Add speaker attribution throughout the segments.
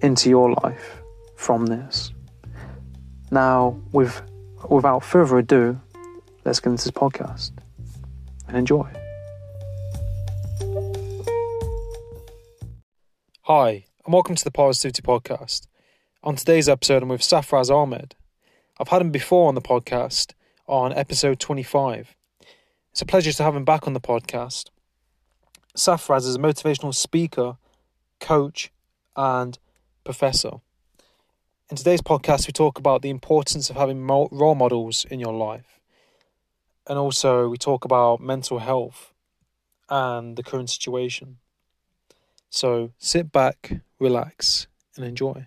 Speaker 1: into your life from this. Now, with, without further ado, let's get into this podcast and enjoy. Hi, and welcome to the Parrsitivity Podcast. On today's episode, I'm with Sarfaraz Ahmed. I've had him before on the podcast on episode 25. It's a pleasure to have him back on the podcast. Sarfaraz is a motivational speaker, coach, and professor. In today's podcast, we talk about the importance of having role models in your life. And also, we talk about mental health and the current situation. So sit back, relax, and enjoy.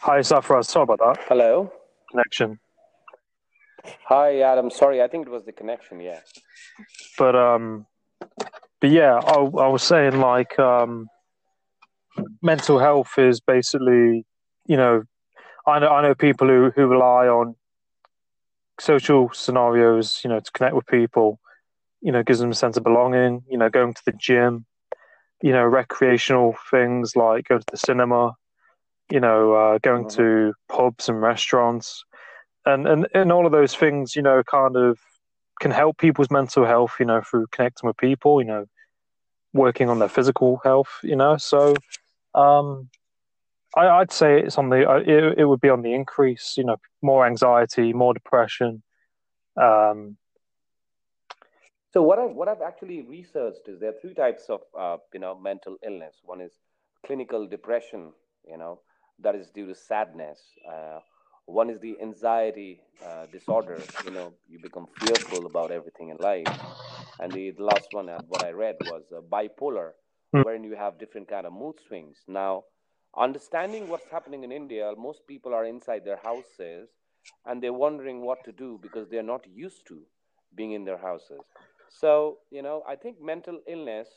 Speaker 1: Hi, Safra. Sorry about that
Speaker 2: Hello.
Speaker 1: connection.
Speaker 2: Hi, Adam. Sorry, I think it was the connection. Yeah.
Speaker 1: But um, but yeah, I, I was saying like um, mental health is basically, you know, I know I know people who who rely on social scenarios, you know, to connect with people. You know, gives them a sense of belonging. You know, going to the gym. You know, recreational things like going to the cinema. You know, uh, going to pubs and restaurants, and and and all of those things. You know, kind of can help people's mental health. You know, through connecting with people. You know, working on their physical health. You know, so um, I, I'd say it's on the uh, it, it would be on the increase. You know, more anxiety, more depression. Um,
Speaker 2: So what I've what I've actually researched is there are three types of uh, you know mental illness. One is clinical depression. You know that is due to sadness. Uh, one is the anxiety uh, disorder. You know you become fearful about everything in life. And the, the last one, uh, what I read was uh, bipolar,
Speaker 1: Hmm.
Speaker 2: wherein you have different kind of mood swings. Now, understanding what's happening in India, most people are inside their houses and they're wondering what to do because they're not used to being in their houses. So, you know, I think mental illness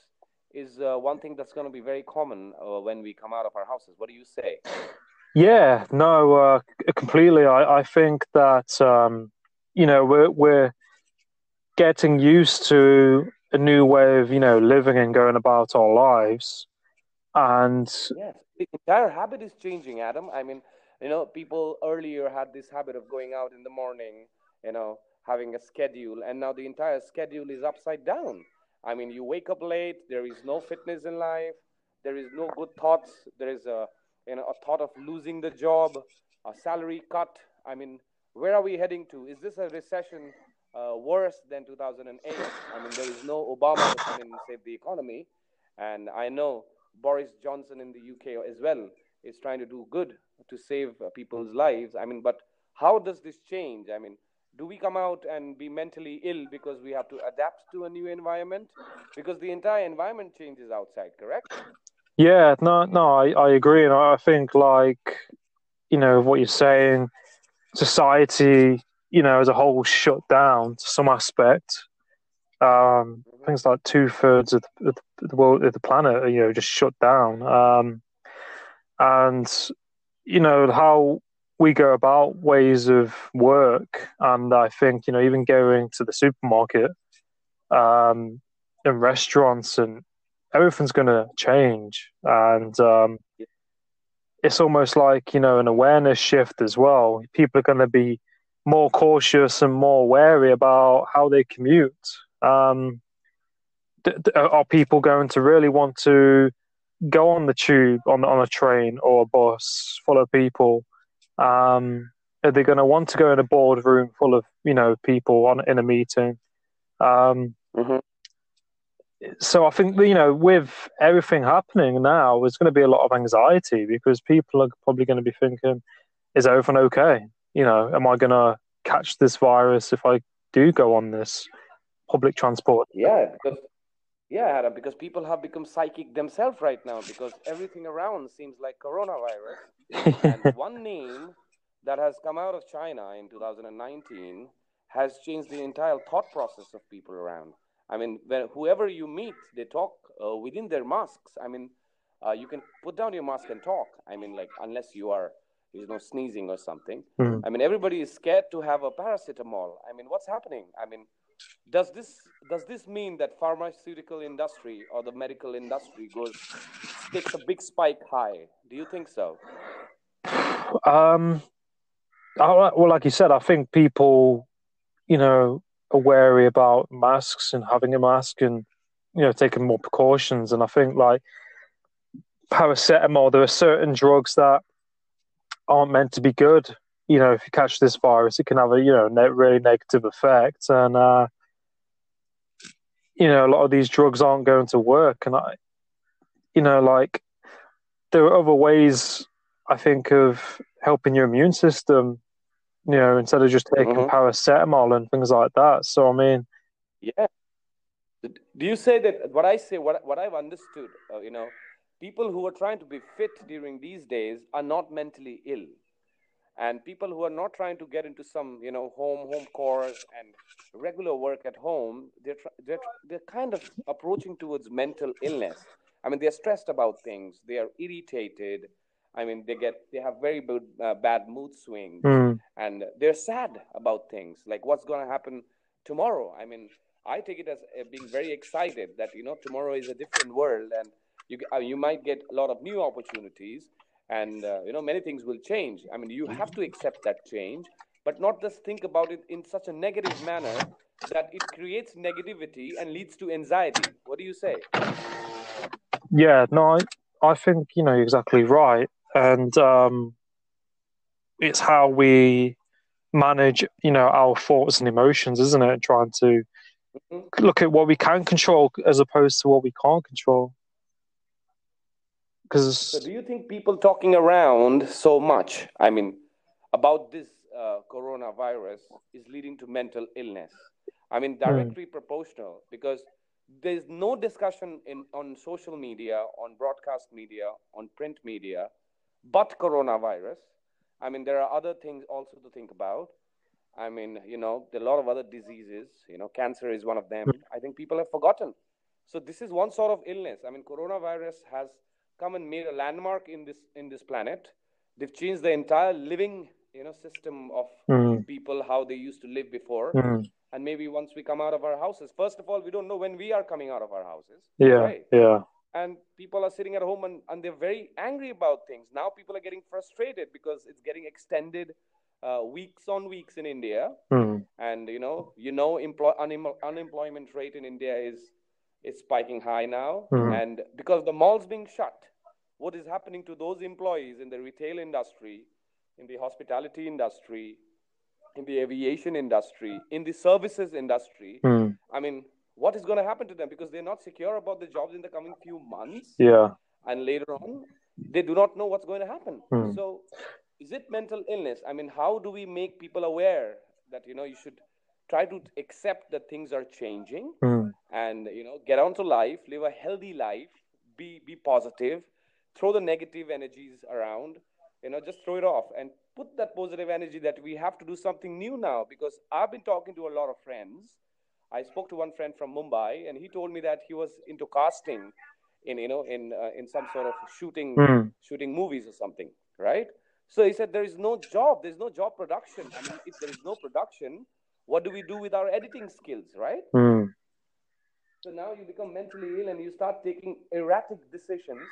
Speaker 2: is uh, one thing that's going to be very common uh, when we come out of our houses. What do you say?
Speaker 1: Yeah, no, uh, completely. I, I think that um, you know we're we're getting used to a new way of you know living and going about our lives, and
Speaker 2: Yes, the entire habit is changing, Adam. I mean, you know, people earlier had this habit of going out in the morning, you know, having a schedule, and now the entire schedule is upside down. I mean, you wake up late, there is no fitness in life, there is no good thoughts, there is a, you know, a thought of losing the job, a salary cut. I mean, where are we heading to? Is this a recession uh, worse than 2008? I mean, there is no Obama to come and save the economy. And I know Boris Johnson in the UK as well is trying to do good to save people's lives. I mean, but how does this change? I mean, do we come out and be mentally ill because we have to adapt to a new environment? Because the entire environment changes outside, correct?
Speaker 1: yeah, no, no, I, I agree, and I think like you know what you're saying, society, you know, as a whole, shut down to some aspect. Um, things like two thirds of the, the world, of the planet, you know, just shut down. Um, and you know how we go about ways of work, and I think you know even going to the supermarket, um, and restaurants, and everything's going to change, and um, it's almost like you know an awareness shift as well. People are going to be more cautious and more wary about how they commute. Um, are people going to really want to go on the tube, on on a train or a bus full of people? Um, are they going to want to go in a boardroom full of you know people on in a meeting? Um, mm-hmm. So I think you know with everything happening now, there's going to be a lot of anxiety because people are probably going to be thinking, "Is everything okay? You know, am I going to catch this virus if I do go on this public transport?"
Speaker 2: Yeah, because yeah, Adam, because people have become psychic themselves right now because everything around seems like coronavirus. and one name that has come out of China in 2019 has changed the entire thought process of people around. I mean, when, whoever you meet, they talk uh, within their masks. I mean, uh, you can put down your mask and talk. I mean, like, unless you are, you know, sneezing or something. Mm. I mean, everybody is scared to have a paracetamol. I mean, what's happening? I mean, does this does this mean that pharmaceutical industry or the medical industry goes takes a big spike high? Do you think so?
Speaker 1: Um, well, like you said, I think people, you know, are wary about masks and having a mask and you know taking more precautions. And I think like paracetamol, there are certain drugs that aren't meant to be good you know, if you catch this virus, it can have a you know ne- really negative effect, and uh, you know, a lot of these drugs aren't going to work. And I, you know, like there are other ways I think of helping your immune system. You know, instead of just taking mm-hmm. paracetamol and things like that. So I mean,
Speaker 2: yeah. Do you say that what I say, what what I've understood, uh, you know, people who are trying to be fit during these days are not mentally ill and people who are not trying to get into some you know home home course and regular work at home they're, they're, they're kind of approaching towards mental illness. I mean they're stressed about things. They are irritated. I mean they get they have very bad, uh, bad mood swings mm. and they're sad about things like what's going to happen tomorrow. I mean i take it as uh, being very excited that you know tomorrow is a different world and you, uh, you might get a lot of new opportunities and uh, you know many things will change. I mean you have to accept that change but not just think about it in such a negative manner that it creates negativity and leads to anxiety. What do you say?
Speaker 1: Yeah no i, I think you know exactly right. And um, it's how we manage you know our thoughts and emotions isn't it? Trying to mm-hmm. look at what we can control as opposed to what we can't control
Speaker 2: because so do you think people talking around so much, I mean, about this uh, coronavirus is leading to mental illness? I mean, hmm. directly mm. proportional because there's no discussion in on social media, on broadcast media, on print media, but coronavirus. I mean, there are other things also to think about. I mean, you know, there are a lot of other diseases. You know, cancer is one of them. Hmm. I think people have forgotten. So this is one sort of illness. I mean, coronavirus has come and made a landmark in this in this planet. They've changed the entire living you know system of mm. people how they used to live before. Mm. And maybe once we come out of our houses, first of all, we don't know when we are coming out of our houses.
Speaker 1: Yeah, right? yeah.
Speaker 2: And people are sitting at home and, and they're very angry about things. Now people are getting frustrated because it's getting extended uh, weeks on weeks in India. Mm. And you know, you know, employ, unem- unemployment rate in India is is spiking high now. Mm-hmm. And because the malls being shut, what is happening to those employees in the retail industry, in the hospitality industry, in the aviation industry, in the services industry? Mm. I mean, what is going to happen to them because they're not secure about the jobs in the coming few months?
Speaker 1: Yeah.
Speaker 2: And later on, they do not know what's going to happen. Mm. So, is it mental illness? I mean, how do we make people aware that you know you should try to accept that things are changing mm. and you know get on to life live a healthy life be be positive throw the negative energies around you know just throw it off and put that positive energy that we have to do something new now because i've been talking to a lot of friends I spoke to one friend from Mumbai, and he told me that he was into casting in you know in uh, in some sort of shooting
Speaker 1: Mm.
Speaker 2: shooting movies or something, right? So he said there is no job, there's no job production. I mean, if there is no production, what do we do with our editing skills, right?
Speaker 1: Mm.
Speaker 2: So now you become mentally ill and you start taking erratic decisions,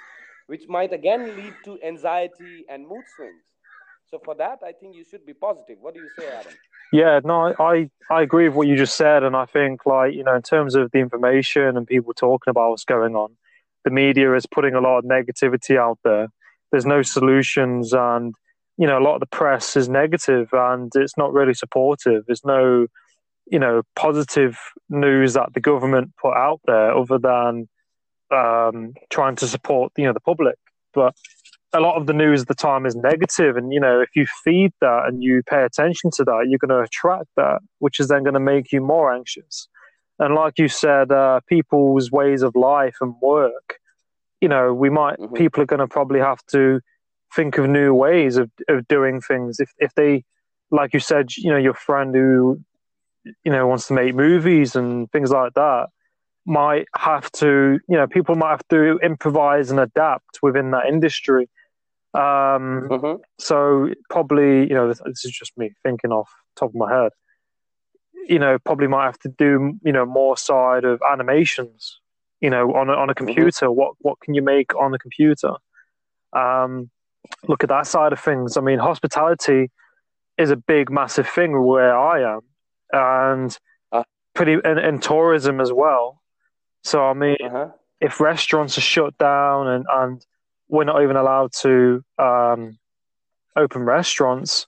Speaker 2: which might again lead to anxiety and mood swings. So for that, I think you should be positive. What do you say, Adam?
Speaker 1: Yeah, no, I, I I agree with what you just said, and I think like you know, in terms of the information and people talking about what's going on, the media is putting a lot of negativity out there. There's no solutions, and you know, a lot of the press is negative, and it's not really supportive. There's no, you know, positive news that the government put out there, other than um, trying to support you know the public. But a lot of the news at the time is negative and you know if you feed that and you pay attention to that you're going to attract that which is then going to make you more anxious and like you said uh, people's ways of life and work you know we might
Speaker 2: Mhm.
Speaker 1: people are going to probably have to think of new ways of, of doing things. If if they like you said you know your friend who you know wants to make movies and things like that might have to you know people might have to improvise and adapt within that industry. Um
Speaker 2: Mm-hmm.
Speaker 1: so probably you know this, this is just me thinking off the top of my head. You know probably might have to do you know more side of animations you know on a, on a computer. What what can you make on a computer? Um look at that side of things i mean hospitality is a big massive thing where i am and
Speaker 2: Ah.
Speaker 1: pretty and, and tourism as well so i mean
Speaker 2: Uh-huh.
Speaker 1: if restaurants are shut down and, and we're not even allowed to um, open restaurants,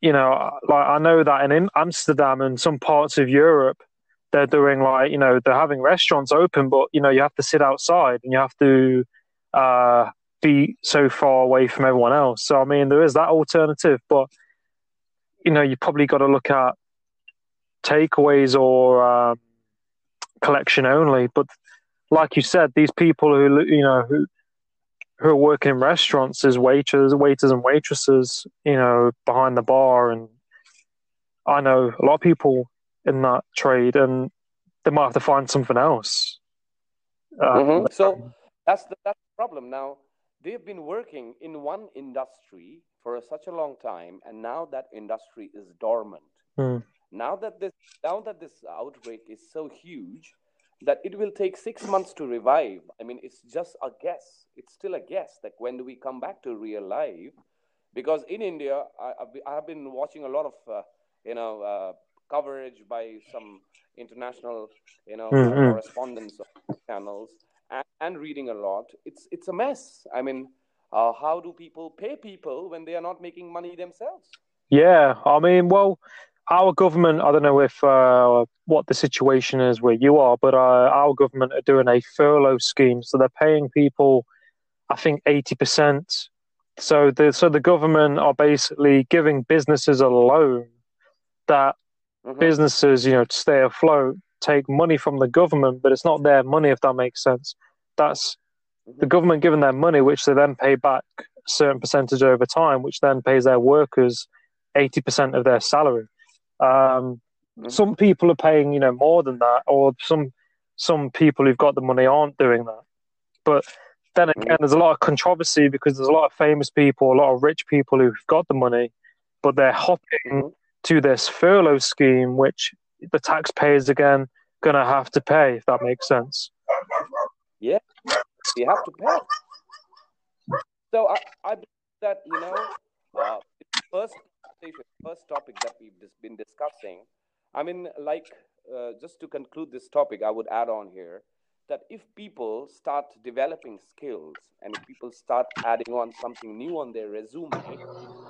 Speaker 1: you know, like I know that in, in Amsterdam and some parts of Europe, they're doing like, you know, they're having restaurants open, but, you know, you have to sit outside and you have to uh, be so far away from everyone else. So, I mean, there is that alternative, but, you know, you probably got to look at takeaways or um, collection only. But like you said, these people who you know who who are working in restaurants as waiters, waiters and waitresses, you know, behind the bar, and I know a lot of people in that trade, and they might have to find something else. Uh,
Speaker 2: Mhm. So that's the, that's the problem. Now they've been working in one industry for such a long time, and now that industry is dormant.
Speaker 1: Hmm.
Speaker 2: Now that this now that this outbreak is so huge that it will take six months to revive. I mean, it's just a guess. It's still a guess. Like when do we come back to real life? Because in India, I, I've been- I have been watching a lot of uh, you know uh, coverage by some international you know
Speaker 1: Mhm.
Speaker 2: uh, correspondents of channels and, and reading a lot. It's it's a mess. I mean, uh, how do people pay people when they are not making money themselves?
Speaker 1: Yeah, I mean, well, our government, I don't know if uh, what the situation is where you are, but uh, our government are doing a furlough scheme, so they're paying people, I think, eighty percent. So the so the government are basically giving businesses a loan that
Speaker 2: Mhm.
Speaker 1: businesses, you know, to stay afloat, take money from the government, but it's not their money if that makes sense. That's the
Speaker 2: Mhm.
Speaker 1: government giving them money, which they then pay back a certain percentage over time, which then pays their workers eighty percent of their salary. Um,
Speaker 2: Mhm.
Speaker 1: Some people are paying, you know, more than that, or some some people who've got the money aren't doing that. But then again, there's a lot of controversy because there's a lot of famous people, a lot of rich people who've got the money, but they're hopping to this furlough scheme, which the taxpayers again gonna have to pay, if that makes sense.
Speaker 2: Yeah, you have to pay. So I, I believe that you know, uh, first first topic that we've just been discussing. I mean, like uh, just to conclude this topic, I would add on here that if people start developing skills and if people start adding on something new on their resume,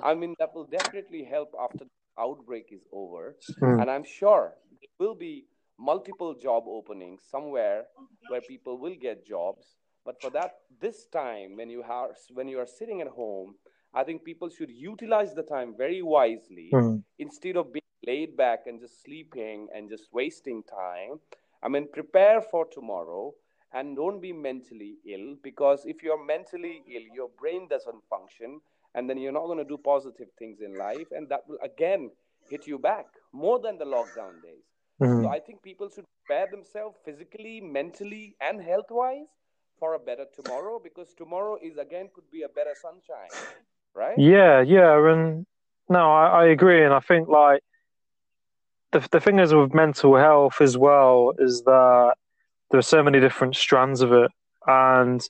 Speaker 2: I mean that will definitely help after the outbreak is over.
Speaker 1: Hmm.
Speaker 2: And I'm sure there will be multiple job openings somewhere where people will get jobs. But for that, this time when you are when you are sitting at home, I think people should utilize the time very wisely
Speaker 1: Hmm.
Speaker 2: instead of being laid back and just sleeping and just wasting time. I mean, prepare for tomorrow and don't be mentally ill because if you're mentally ill, your brain doesn't function and then you're not going to do positive things in life and that will again hit you back more than the lockdown days.
Speaker 1: Mhm.
Speaker 2: So I think people should prepare themselves physically, mentally, and health wise for a better tomorrow because tomorrow is again could be a better sunshine, right?
Speaker 1: Yeah, yeah, and no, I, I agree, and I think like the the thing is with mental health as well is that there are so many different strands of it, and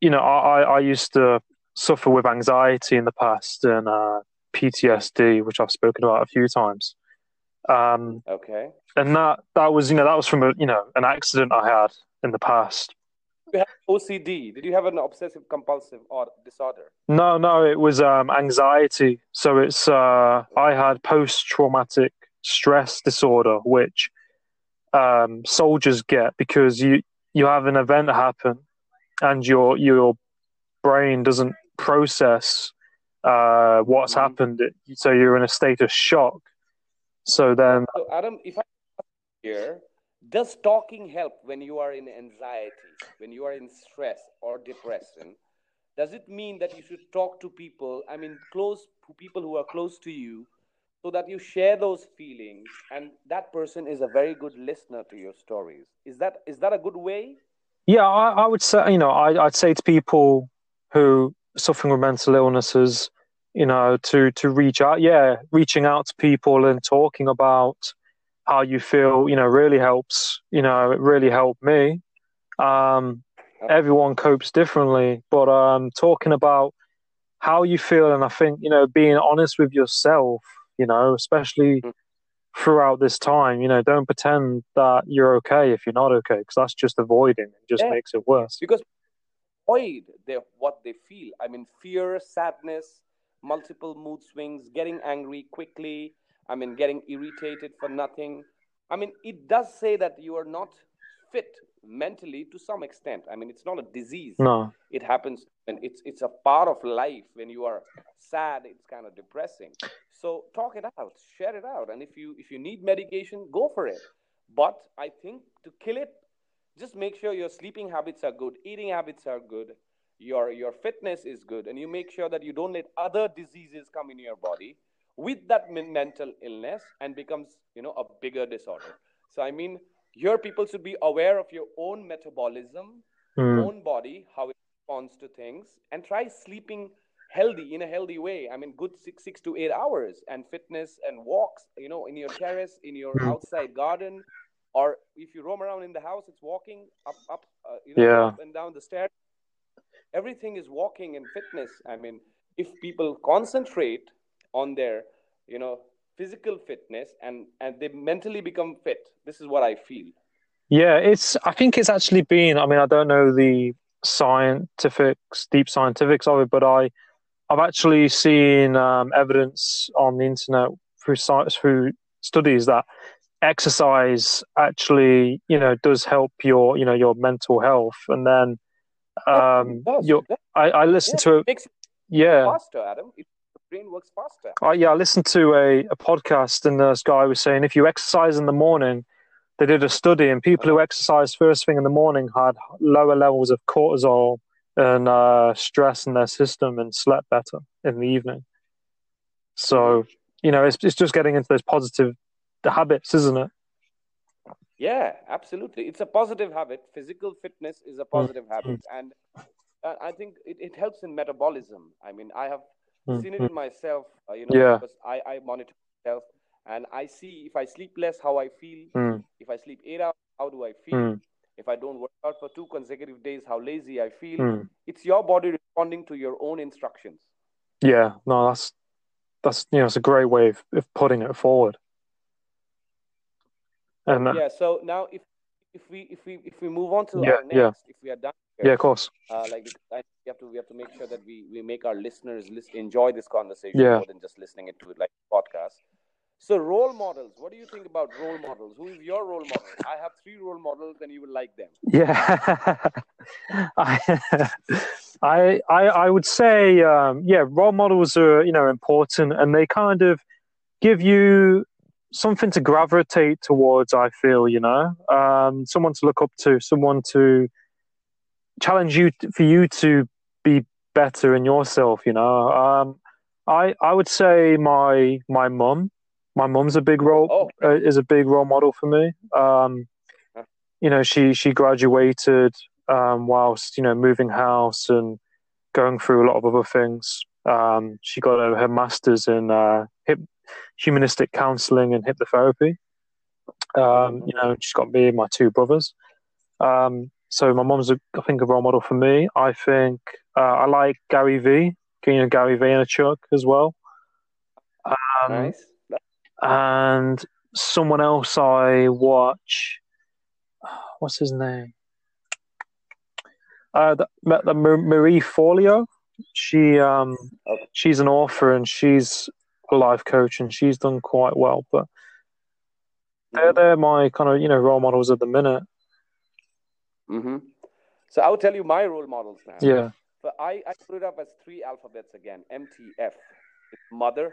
Speaker 1: you know, I I I used to suffer with anxiety in the past and uh, PTSD, which I've spoken about a few times. Um,
Speaker 2: Okay.
Speaker 1: and that that was you know that was from a you know an accident I had in the past.
Speaker 2: You have OCD. Did you have an obsessive compulsive or disorder?
Speaker 1: No, no, it was um, anxiety. So it's uh, I had post traumatic stress disorder, which um, soldiers get because you you have an event happen and your your brain doesn't process uh, what's
Speaker 2: Mhm.
Speaker 1: happened. So you're in a state of shock. So then,
Speaker 2: So Adam, if I here, does talking help when you are in anxiety, when you are in stress or depression? Does it mean that you should talk to people? I mean, close to people who are close to you, so that you share those feelings, and that person is a very good listener to your stories. Is that is that a good way?
Speaker 1: yeah, I, I would say you know I, I'd say to people who suffering with mental illnesses, you know, to to reach out. Yeah, reaching out to people and talking about how you feel, you know, really helps. You know, it really helped me. Um, everyone copes differently, but um, talking about how you feel, and I think you know, being honest with yourself, you know, especially
Speaker 2: Mm.
Speaker 1: throughout this time, you know, don't pretend that you're okay if you're not okay, because that's just avoiding. It just
Speaker 2: Yeah.
Speaker 1: makes it worse.
Speaker 2: because avoid what they feel. I mean, fear, sadness, multiple mood swings, getting angry quickly. I mean, getting irritated for nothing. I mean, it does say that you are not fit mentally to some extent. I mean, it's not a disease.
Speaker 1: No.
Speaker 2: It happens, and it's it's a part of life. When you are sad, it's kind of depressing. So talk it out, share it out, and if you if you need medication, go for it. But I think to kill it, just make sure your sleeping habits are good, eating habits are good, your your fitness is good, and you make sure that you don't let other diseases come in your body with that mental illness and becomes you know a bigger disorder. So I mean, your people should be aware of your own metabolism,
Speaker 1: Mm.
Speaker 2: own body, how it responds to things, and try sleeping healthy in a healthy way. I mean, good six six to eight hours, and fitness and walks. You know, in your terrace, in your
Speaker 1: Mm.
Speaker 2: outside garden, or if you roam around in the house, it's walking up up, uh, you know,
Speaker 1: Yeah.
Speaker 2: up and down the stairs. Everything is walking and fitness. I mean, if people concentrate on their, you know, physical fitness and and they mentally become fit, this is what I feel.
Speaker 1: Yeah, it's. I think it's actually been. I mean, I don't know the scientifics, deep scientifics of it, but I, I've actually seen um, evidence on the internet through science, through studies that exercise actually, you know, does help your, you know, your mental health. And then, um,
Speaker 2: does,
Speaker 1: your. I, I listened
Speaker 2: Yeah,
Speaker 1: to,
Speaker 2: it
Speaker 1: yeah,
Speaker 2: faster, Adam. It, the brain works faster.
Speaker 1: I, yeah, I listened to a, a podcast, and this guy was saying if you exercise in the morning, they did a study, and people who exercised first thing in the morning had lower levels of cortisol and uh, stress in their system and slept better in the evening. So, you know, it's, it's just getting into those positive the habits, isn't it?
Speaker 2: Yeah, absolutely. It's a positive habit. Physical fitness is a positive
Speaker 1: Mm.
Speaker 2: habit, and uh, I think it, it helps in metabolism. I mean, I have
Speaker 1: Mm,
Speaker 2: seen it
Speaker 1: mm.
Speaker 2: in myself. Uh, you know,
Speaker 1: Yeah.
Speaker 2: because I I monitor myself, and I see if I sleep less, how I feel.
Speaker 1: Mm,
Speaker 2: If I sleep eight hours, how do I feel?
Speaker 1: mm,
Speaker 2: If I don't work out for two consecutive days, how lazy I feel.
Speaker 1: mm.
Speaker 2: It's your body responding to your own instructions.
Speaker 1: Yeah, no, that's that's you know, it's a great way of, of putting it forward. And uh,
Speaker 2: Yeah. So now, if if we if we if we move on to
Speaker 1: Yeah,
Speaker 2: our next,
Speaker 1: yeah.
Speaker 2: if we are done.
Speaker 1: yeah, of course.
Speaker 2: uh, like I, we have to we have to make sure that we we make our listeners list, enjoy this conversation
Speaker 1: Yeah.
Speaker 2: more than just listening it to it like podcast. So role models. What do you think about role models? Who is your role model? I have three role models, and you will like them.
Speaker 1: Yeah, I, I, I, I would say, um, yeah, role models are you know important, and they kind of give you something to gravitate towards. I feel you know, um, someone to look up to, someone to challenge you for you to be better in yourself. You know, um, I, I would say my my mum. my mum's a big role
Speaker 2: Oh.
Speaker 1: uh, is a big role model for me. Um, you know, she she graduated um, whilst you know moving house and going through a lot of other things. Um, she got her, her masters in uh, hip, humanistic counselling and hypnotherapy. Um, you know, she's got me and my two brothers. Um, so my mom's, a, I think, a role model for me. I think uh, I like Gary V. You know, Gary Vaynerchuk as well. Um,
Speaker 2: nice.
Speaker 1: and someone else I watch. What's his name? Uh, the, the Marie Forleo. She um, she's an author and she's life coach and she's done quite well. But they're they're my kind of you know role models at the minute.
Speaker 2: hmm So I'll tell you my role models now.
Speaker 1: Yeah.
Speaker 2: But I, I put it up as three alphabets again. MTF. Mother,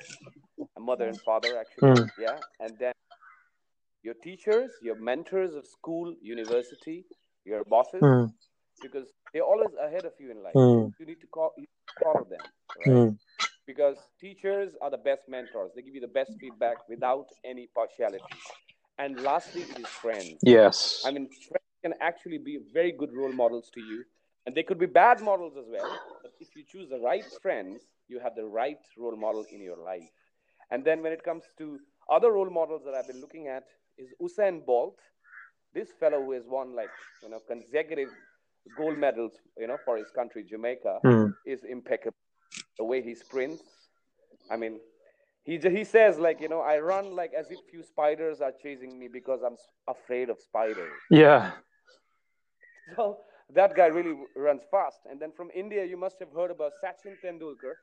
Speaker 2: mother and father actually.
Speaker 1: Mm.
Speaker 2: Yeah. And then your teachers, your mentors of school, university, your bosses,
Speaker 1: Mm,
Speaker 2: because they're always ahead of you in life.
Speaker 1: Mm.
Speaker 2: You need to call you follow them. Right? Because teachers are the best mentors. They give you the best feedback without any partiality. And lastly, it is friends.
Speaker 1: yes.
Speaker 2: I mean, friends can actually be very good role models to you, and they could be bad models as well. But if you choose the right friends, you have the right role model in your life. And then when it comes to other role models that I've been looking at, is Usain Bolt. This fellow who has won like you know consecutive gold medals, you know, for his country, Jamaica,
Speaker 1: Mm,
Speaker 2: is impeccable. The way he sprints, I mean, he he says like you know I run like as if few spiders are chasing me because I'm afraid of spiders.
Speaker 1: yeah.
Speaker 2: So that guy really runs fast. And then from India, you must have heard about Sachin Tendulkar,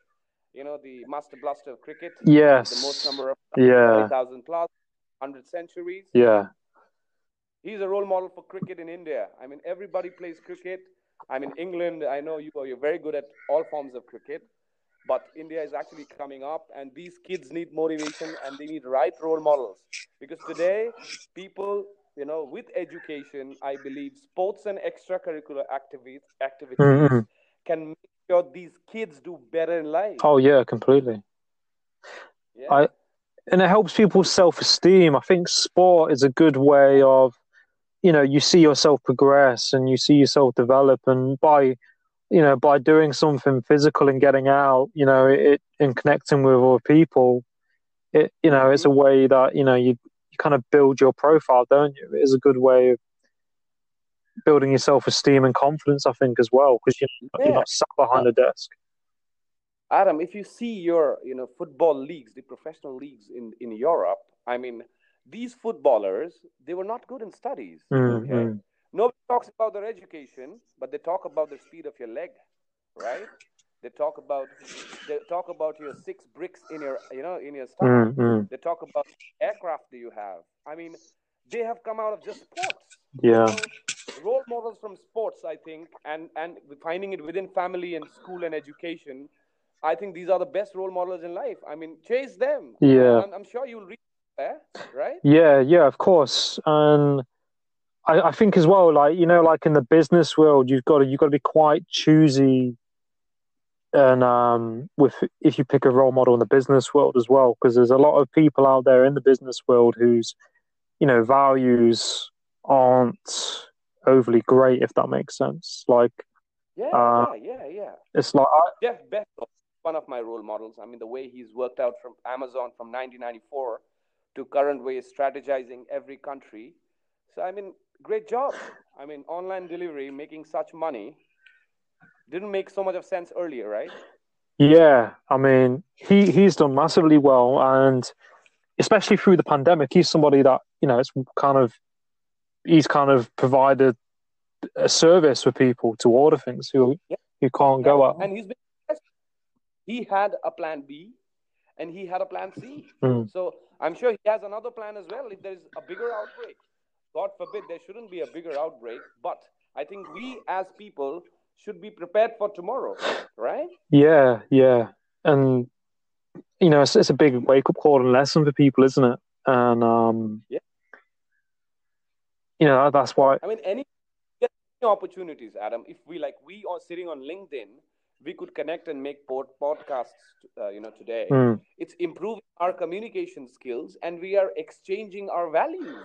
Speaker 2: you know, the master blaster of cricket,
Speaker 1: Yes.
Speaker 2: the most number of
Speaker 1: Yeah.
Speaker 2: thousand plus, 100 centuries.
Speaker 1: Yeah.
Speaker 2: He's a role model for cricket in India. I mean, everybody plays cricket. I mean, England, I know you are you're very good at all forms of cricket, but India is actually coming up, and these kids need motivation and they need right role models. Because today, people, you know, with education, I believe sports and extracurricular activities, activities
Speaker 1: Mhm.
Speaker 2: can make sure these kids do better in life.
Speaker 1: Oh yeah, completely.
Speaker 2: Yeah?
Speaker 1: I and it helps people's self esteem. I think sport is a good way of, you know, you see yourself progress and you see yourself develop, and by, you know, by doing something physical and getting out, you know, it and connecting with other people, it, you know, it's a way that you know you you kind of build your profile, don't you? It is a good way of building your self esteem and confidence, I think, as well, because you're,
Speaker 2: Yeah.
Speaker 1: you're not sat behind a desk.
Speaker 2: Adam, if you see your, you know, football leagues, the professional leagues in, in Europe, I mean, these footballers, they were not good in studies.
Speaker 1: Mm,
Speaker 2: Okay? Nobody talks about their education, but they talk about the speed of your leg, right? They talk about they talk about your six bricks in your, you know, in your stomach.
Speaker 1: Mm, mm.
Speaker 2: They talk about aircraft that you have. I mean, they have come out of just sports.
Speaker 1: Yeah.
Speaker 2: So, role models from sports, I think, and and finding it within family and school and education. I think these are the best role models in life. I mean, chase them.
Speaker 1: Yeah.
Speaker 2: I'm, I'm sure you'll reach there, right?
Speaker 1: Yeah, yeah, of course. And I, I think as well, like you know, like in the business world, you've got to you've got to be quite choosy, and um, with if you pick a role model in the business world as well, because there's a lot of people out there in the business world whose, you know, values aren't overly great, if that makes sense. Like
Speaker 2: Yeah,
Speaker 1: Uh,
Speaker 2: yeah, yeah, yeah.
Speaker 1: it's like
Speaker 2: Jeff Bezos, one of my role models. I mean, the way he's worked out from Amazon from 1994 to current way strategizing every country. So, I mean, great job. I mean, online delivery, making such money, didn't make so much of sense earlier, right?
Speaker 1: Yeah, I mean, he he's done massively well, and especially through the pandemic, he's somebody that you know it's kind of he's kind of provided a service for people to order things who
Speaker 2: Yeah.
Speaker 1: who can't go out.
Speaker 2: And he's been he had a plan B and he had a plan C.
Speaker 1: Mm.
Speaker 2: So I'm sure he has another plan as well if there's a bigger outbreak. God forbid there shouldn't be a bigger outbreak, but I think we as people should be prepared for tomorrow, right?
Speaker 1: Yeah, yeah, and you know it's, it's a big wake up call and lesson for people, isn't it? And um,
Speaker 2: Yeah.
Speaker 1: you know that's why.
Speaker 2: I mean, any opportunities, Adam. If we like, we are sitting on LinkedIn, we could connect and make pod- podcasts, uh, you know, today.
Speaker 1: Mm.
Speaker 2: It's improving our communication skills, and we are exchanging our values,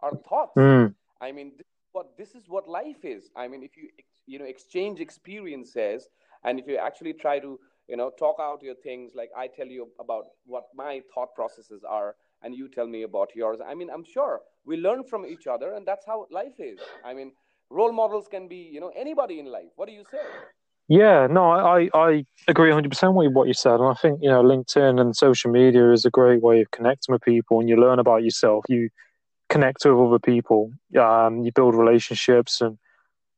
Speaker 2: our thoughts.
Speaker 1: Mm.
Speaker 2: I mean, this what this is what life is. I mean, if you you know exchange experiences, and if you actually try to you know talk out your things, like I tell you about what my thought processes are, and you tell me about yours. I mean, I'm sure we learn from each other, and that's how life is. I mean, role models can be you know anybody in life. What do you say?
Speaker 1: Yeah, no, I, I agree 100% with what you said. And I think, you know, LinkedIn and social media is a great way of connecting with people and you learn about yourself. You connect with other people, um, you build relationships and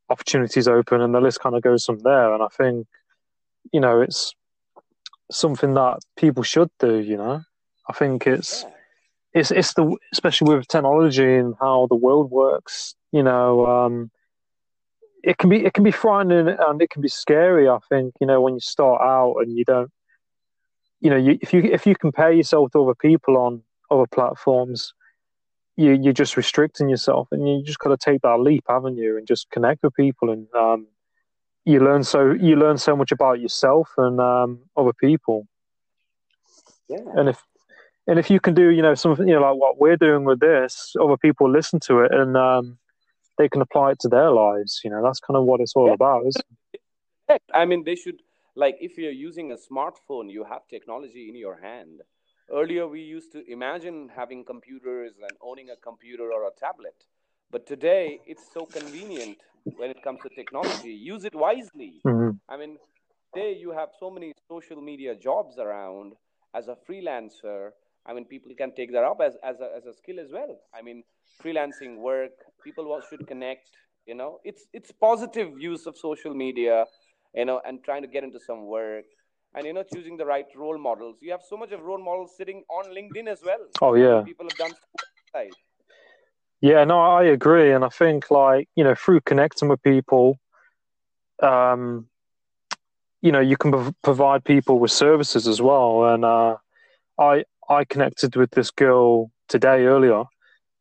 Speaker 1: opportunities open, and the list kind of goes from there. And I think, you know, it's something that people should do, you know. I think it's. It's it's the especially with technology and how the world works. You know, um, it can be it can be frightening and it can be scary. I think you know when you start out and you don't, you know, you, if you if you compare yourself to other people on other platforms, you you're just restricting yourself, and you just got to take that leap, haven't you, and just connect with people, and um, you learn so you learn so much about yourself and um, other people,
Speaker 2: Yeah.
Speaker 1: and if and if you can do you know something you know like what we're doing with this, other people listen to it and. Um, they can apply it to their lives. You know, that's kind of what it's all
Speaker 2: Yeah.
Speaker 1: about, isn't it?
Speaker 2: I mean, they should like if you're using a smartphone, you have technology in your hand. Earlier, we used to imagine having computers and owning a computer or a tablet, but today it's so convenient when it comes to technology. Use it wisely.
Speaker 1: Mhm.
Speaker 2: I mean, today you have so many social media jobs around as a freelancer. I mean, people can take that up as, as, a, as a skill as well. I mean, freelancing work, people should connect, you know, it's, it's positive use of social media, you know, and trying to get into some work and, you know, choosing the right role models. You have so much of role models sitting on LinkedIn as well.
Speaker 1: Oh yeah,
Speaker 2: People have done
Speaker 1: yeah. No, I agree, and I think like you know through connecting with people, um, you know, you can prov- provide people with services as well. And uh, I I connected with this girl today earlier,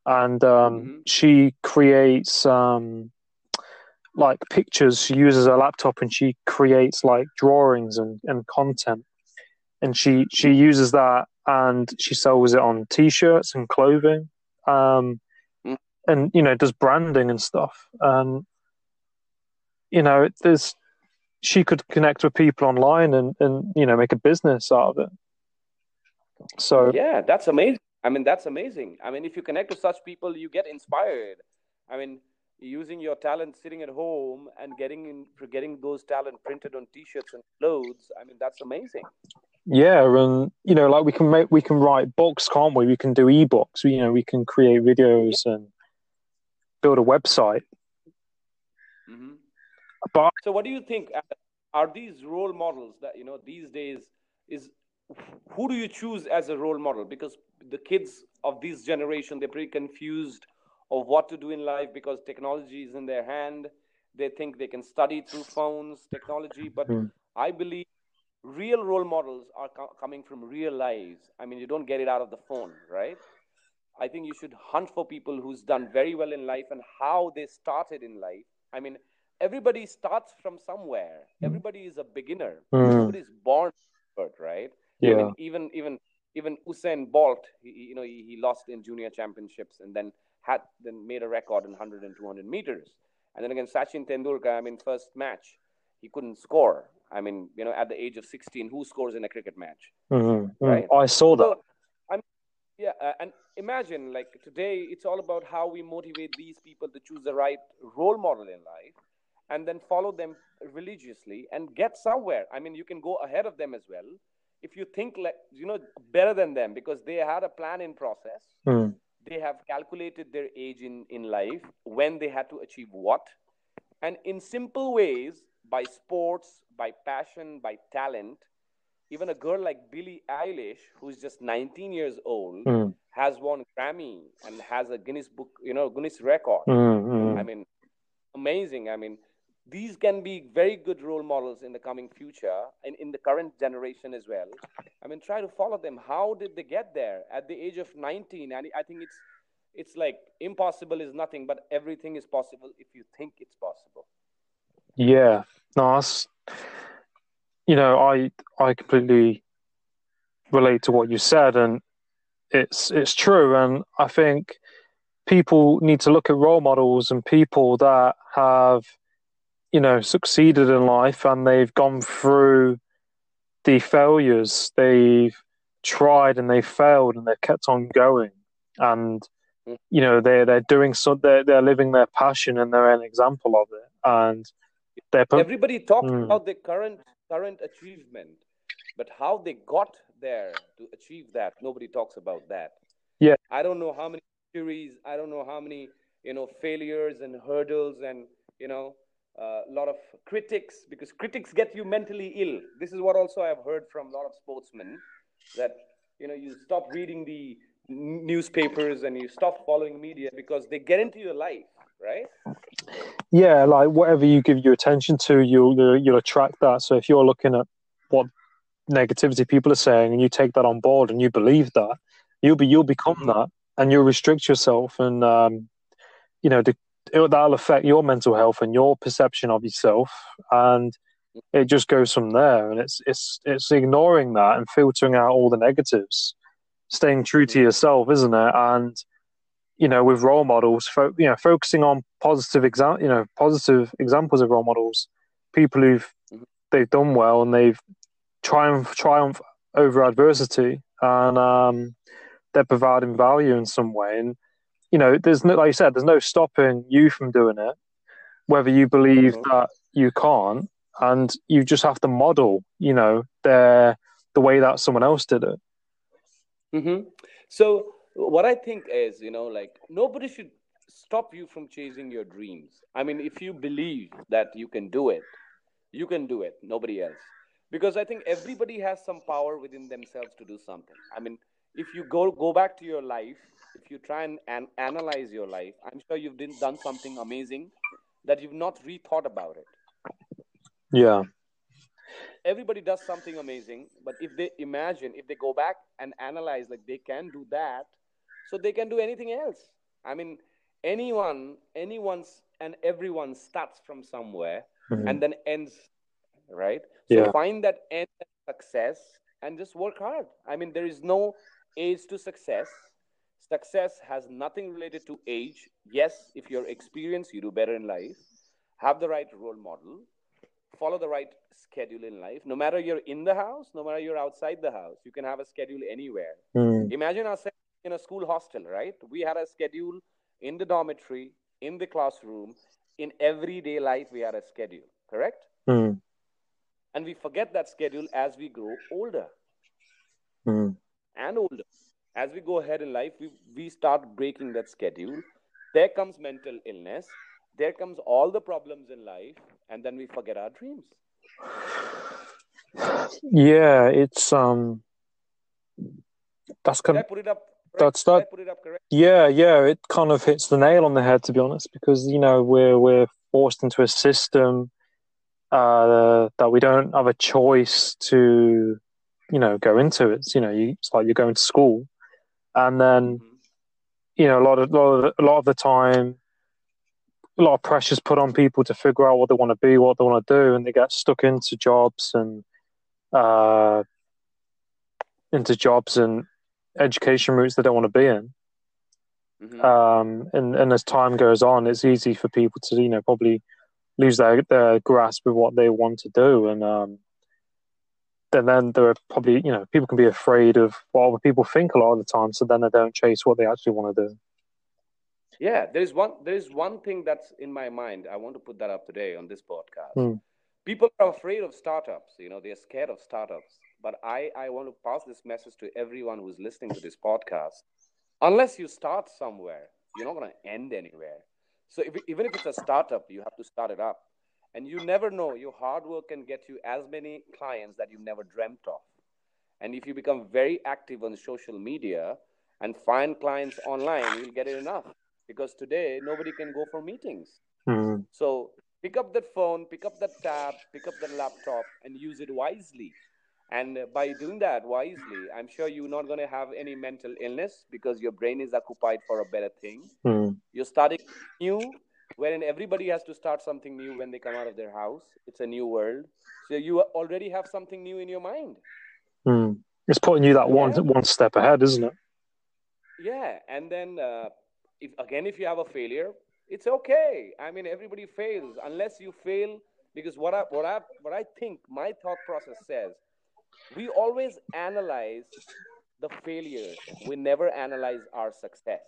Speaker 1: and um,
Speaker 2: Mhm.
Speaker 1: she creates um, like pictures. She uses her laptop and she creates like drawings and, and content, and she she uses that and she sells it on t-shirts and clothing, um,
Speaker 2: Mm.
Speaker 1: and you know does branding and stuff. And you know, there's she could connect with people online and and you know make a business out of it. So
Speaker 2: Yeah, that's amazing. I mean, that's amazing. I mean, if you connect with such people, you get inspired. I mean, using your talent sitting at home and getting in, getting those talent printed on T-shirts and clothes. I mean, that's amazing.
Speaker 1: Yeah, and you know, like we can make we can write books, can't we? We can do ebooks. You know, we can create videos and build a website.
Speaker 2: hmm
Speaker 1: But
Speaker 2: So, what do you think? Are these role models that you know these days? Is who do you choose as a role model? Because the kids of this generation they're pretty confused of what to do in life because technology is in their hand. They think they can study through phones, technology, but
Speaker 1: Hmm.
Speaker 2: I believe real role models are co- coming from real lives. I mean, you don't get it out of the phone, right? I think you should hunt for people who's done very well in life and how they started in life. I mean, everybody starts from somewhere. Everybody is a beginner.
Speaker 1: Mm.
Speaker 2: Nobody is born expert, right? I
Speaker 1: yeah,
Speaker 2: mean, even even even Usain Bolt, he- you know, he, he lost in junior championships and then had then made a record in 100 and 200 meters. And then again, Sachin Tendulkar, I mean, first match, he couldn't score. I mean, you know, at the age of 16, who scores in a cricket match?
Speaker 1: Mhm.
Speaker 2: Right.
Speaker 1: I saw that.
Speaker 2: So, I'm, yeah, uh, and imagine like today, it's all about how we motivate these people to choose the right role model in life, and then follow them religiously and get somewhere. I mean, you can go ahead of them as well if you think like you know better than them because they had a plan in process.
Speaker 1: Mm.
Speaker 2: They have calculated their age in in life when they had to achieve what, and in simple ways by sports, by passion, by talent. Even a girl like Billie Eilish, who's just 19 years old,
Speaker 1: Mm.
Speaker 2: has won Grammy and has a Guinness book, you know, Guinness record.
Speaker 1: Mm, mm.
Speaker 2: I mean, amazing. I mean, these can be very good role models in the coming future and in the current generation as well. I mean, try to follow them. How did they get there at the age of 19? And I think it's it's like impossible is nothing, but everything is possible if you think it's possible.
Speaker 1: Yeah, that's you know, I I completely relate to what you said, and it's it's true. And I think people need to look at role models and people that have, you know, succeeded in life and they've gone through the failures. They've tried and they've failed and they've kept on going. And
Speaker 2: Mm.
Speaker 1: you know they're they're doing so they're they're living their passion and they're an example of it. And they're put,
Speaker 2: Everybody talks
Speaker 1: Mm.
Speaker 2: about the current current achievement, but how they got there to achieve that, nobody talks about that.
Speaker 1: Yeah.
Speaker 2: I don't know how many injuries, I don't know how many you know failures and hurdles and you know a lot of critics because critics get you mentally ill. This is what also I've heard from a lot of sportsmen that you know you stop reading the newspapers and you stop following media because they get into your life, right?
Speaker 1: yeah, like whatever you give your attention to, you'll you'll attract that. So if you're looking at what negativity people are saying and you take that on board and you believe that, you'll be you'll become that and you'll restrict yourself and um, you know the, it, that'll affect your mental health and your perception of yourself and it just goes from there and it's it's it's ignoring that and filtering out all the negatives staying true to
Speaker 2: Mhm.
Speaker 1: yourself isn't it and you know with role models fo- you know focusing on positive exam you know positive examples of role models people who've
Speaker 2: Mhm.
Speaker 1: they've done well and they've triumph triumph over adversity and um they're providing value in some way and you know there's no like you said there's no stopping you from doing it whether you believe
Speaker 2: Mhm.
Speaker 1: that you can't and you just have to model you know their the way that someone else did it
Speaker 2: hmm So what I think is, you know, like nobody should stop you from chasing your dreams. I mean, if you believe that you can do it, you can do it. Nobody else, because I think everybody has some power within themselves to do something. I mean, if you go go back to your life, if you try and, and analyze your life, I'm sure you've done done something amazing that you've not rethought about it.
Speaker 1: yeah
Speaker 2: everybody does something amazing but if they imagine if they go back and analyze like they can do that so they can do anything else i mean anyone anyone's and everyone starts from somewhere
Speaker 1: Mhm.
Speaker 2: and then ends right so
Speaker 1: Yeah.
Speaker 2: find that end success and just work hard i mean there is no age to success success has nothing related to age. Yes if you're experienced you do better in life. Have the right role model. Follow the right schedule in life. No matter you're in the house no matter you're outside the house you can have a schedule anywhere.
Speaker 1: Mm.
Speaker 2: imagine ourselves in a school hostel right? We had a schedule in the dormitory in the classroom. In everyday life we had a schedule correct?
Speaker 1: Mm.
Speaker 2: and we forget that schedule as we grow older.
Speaker 1: Mm.
Speaker 2: and older as we go ahead in life we, we start breaking that schedule. There comes mental illness. There comes all the problems in life and then we forget our dreams.
Speaker 1: Yeah it's um that's kind
Speaker 2: did i
Speaker 1: of
Speaker 2: put it up
Speaker 1: that's
Speaker 2: did i
Speaker 1: that
Speaker 2: put it up correct?
Speaker 1: Yeah, yeah, it kind of hits the nail on the head, to be honest, because you know we're we're forced into a system uh, that we don't have a choice to, you know, go into. It's you know, you, it's like you're going to school, and then
Speaker 2: Mhm.
Speaker 1: you know a lot of, lot of a lot of the time, a lot of pressure's put on people to figure out what they want to be, what they want to do, and they get stuck into jobs and uh, into jobs and education routes they don't want to be in.
Speaker 2: Mhm.
Speaker 1: um, and, and as time goes on, it's easy for people to, you know, probably lose their, their grasp of what they want to do. And um, then, then there are probably, you know, people can be afraid of what other people think a lot of the time. So then they don't chase what they actually want to do.
Speaker 2: Yeah, there's one there's one thing that's in my mind. I want to put that up today on this podcast.
Speaker 1: Hmm.
Speaker 2: People are afraid of startups, you know, they're scared of startups. But I, I want to pass this message to everyone who's listening to this podcast. Unless you start somewhere, you're not going to end anywhere. So if, even if it's a startup, you have to start it up. And you never know, your hard work can get you as many clients that you never dreamt of. And if you become very active on social media and find clients online, you'll get it enough. Because today, nobody can go for meetings.
Speaker 1: Mm.
Speaker 2: So pick up that phone, pick up that tab, pick up that laptop, and use it wisely. And by doing that wisely, I'm sure you're not going to have any mental illness because your brain is occupied for a better thing.
Speaker 1: Mm.
Speaker 2: You're starting new wherein everybody has to start something new when they come out of their house. It's a new world. So you already have something new in your mind.
Speaker 1: Hmm. It's putting you that one
Speaker 2: Yeah.
Speaker 1: one step ahead, isn't it?
Speaker 2: Yeah, and then uh, if again, if you have a failure, it's okay. I mean, everybody fails unless you fail. Because what I what I what I think my thought process says, we always analyze the failures. We never analyze our success.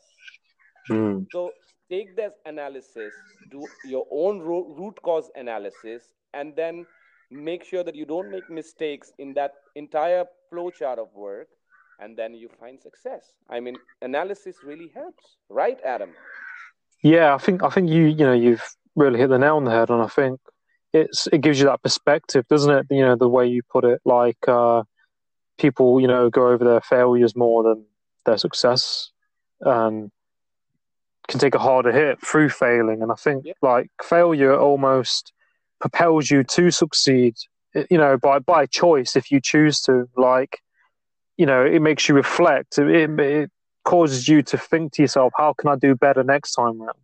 Speaker 1: Hmm.
Speaker 2: So take this analysis, do your own ro- root cause analysis, and then make sure that you don't make mistakes in that entire flowchart of work, and then you find success. I mean, analysis really helps, right, Adam?
Speaker 1: Yeah, I think I think you you know you've really hit the nail on the head, and I think it's it gives you that perspective, doesn't it? You know the way you put it, like uh, people you know go over their failures more than their success, and can take a harder hit through failing. And I think
Speaker 2: Yeah.
Speaker 1: like failure almost propels you to succeed. You know by by choice if you choose to. Like you know it makes you reflect. It, it, it causes you to think to yourself, how can I do better next time round?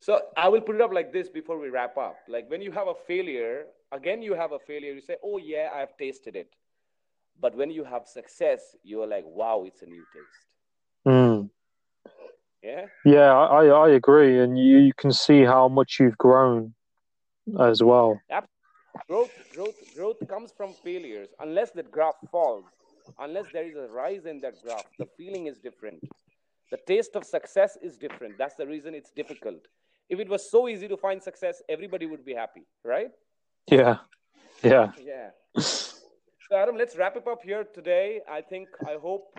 Speaker 2: So I will put it up like this before we wrap up. Like when you have a failure, again, you have a failure, you say, oh, yeah, I've tasted it. But when you have success, you are like, wow, it's a new taste.
Speaker 1: Mm.
Speaker 2: Yeah.
Speaker 1: Yeah, I, I agree, and you, you can see how much you've grown as well.
Speaker 2: growth growth growth comes from failures. Unless that graph falls unless there is a rise in that graph the feeling is different. The taste of success is different. That's the reason it's difficult. If it was so easy to find success everybody would be happy right?
Speaker 1: Yeah, yeah,
Speaker 2: yeah. So adam let's wrap it up here today. I think i hope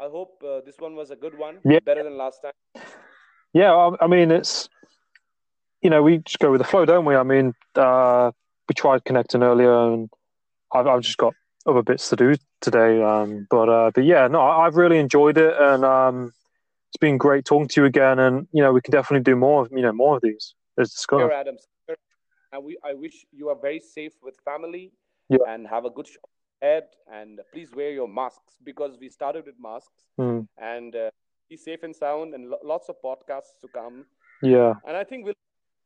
Speaker 2: i hope uh, this one was a good one
Speaker 1: Yeah.
Speaker 2: better than last time
Speaker 1: yeah. I, I mean, it's you know we just go with the flow, don't we? I mean, uh, we tried connecting earlier, and I've, I've just got other bits to do today. Um, but uh, but yeah, no, I, I've really enjoyed it, and um, it's been great talking to you again. And you know, we can definitely do more, of you know, more of these. As discussed.
Speaker 2: Here, Adam. And we, I wish you are very safe with family
Speaker 1: Yeah.
Speaker 2: and have a good ahead. And please wear your masks because we started with masks.
Speaker 1: Mm,
Speaker 2: And uh, be safe and sound and lo- lots of podcasts to come.
Speaker 1: yeah,
Speaker 2: And I think we'll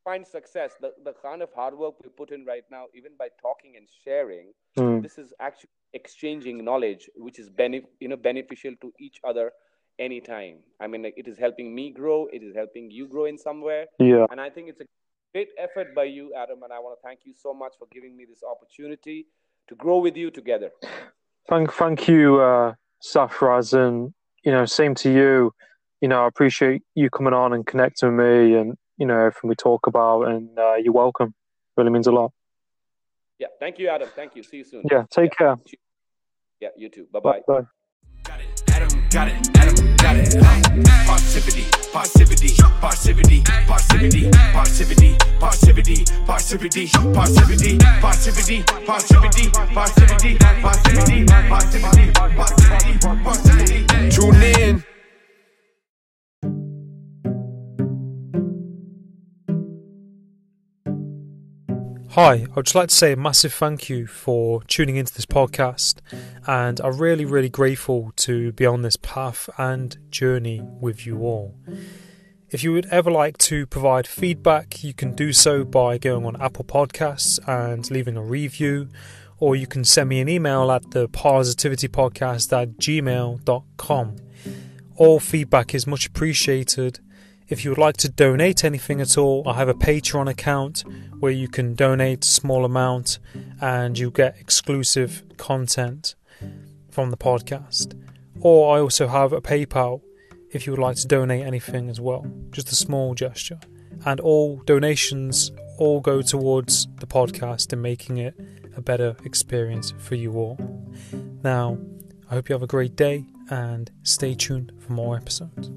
Speaker 2: find success. The, the kind of hard work we put in right now, even by talking and sharing,
Speaker 1: mm,
Speaker 2: this is actually exchanging knowledge, which is benef- you know, beneficial to each other anytime. I mean, it is helping me grow. It is helping you grow in somewhere.
Speaker 1: yeah.
Speaker 2: And I think it's a great effort by you, Adam. And I want to thank you so much for giving me this opportunity to grow with you together.
Speaker 1: Thank, thank you, uh, Sarfaraz, and you know, same to you. You know, I appreciate you coming on and connecting with me, and you know, everything we talk about. And uh, you're welcome. Really means a lot.
Speaker 2: Yeah. Thank you, Adam. Thank you. See you soon.
Speaker 1: Yeah, take care.
Speaker 2: Yeah. You too. Bye bye.
Speaker 1: Bye.
Speaker 3: Got it, Adam got it. Uh, Positivity, positivity, positivity, positivity, positivity, positivity, positivity, positivity, positivity, positivity, positivity, positivity, positivity, positivity, positivity. Tune in.
Speaker 4: Hi, I would just like to say a massive thank you for tuning into this podcast, and I'm really, really grateful to be on this path and journey with you all. If you would ever like to provide feedback, you can do so by going on Apple Podcasts and leaving a review, or you can send me an email at the parrsitivitypodcast at gmail.com. All feedback is much appreciated. If you would like to donate anything at all, I have a Patreon account where you can donate a small amount and you get exclusive content from the podcast. Or I also have a PayPal if you would like to donate anything as well, just a small gesture. And all donations all go towards the podcast and making it a better experience for you all. Now, I hope you have a great day and stay tuned for more episodes.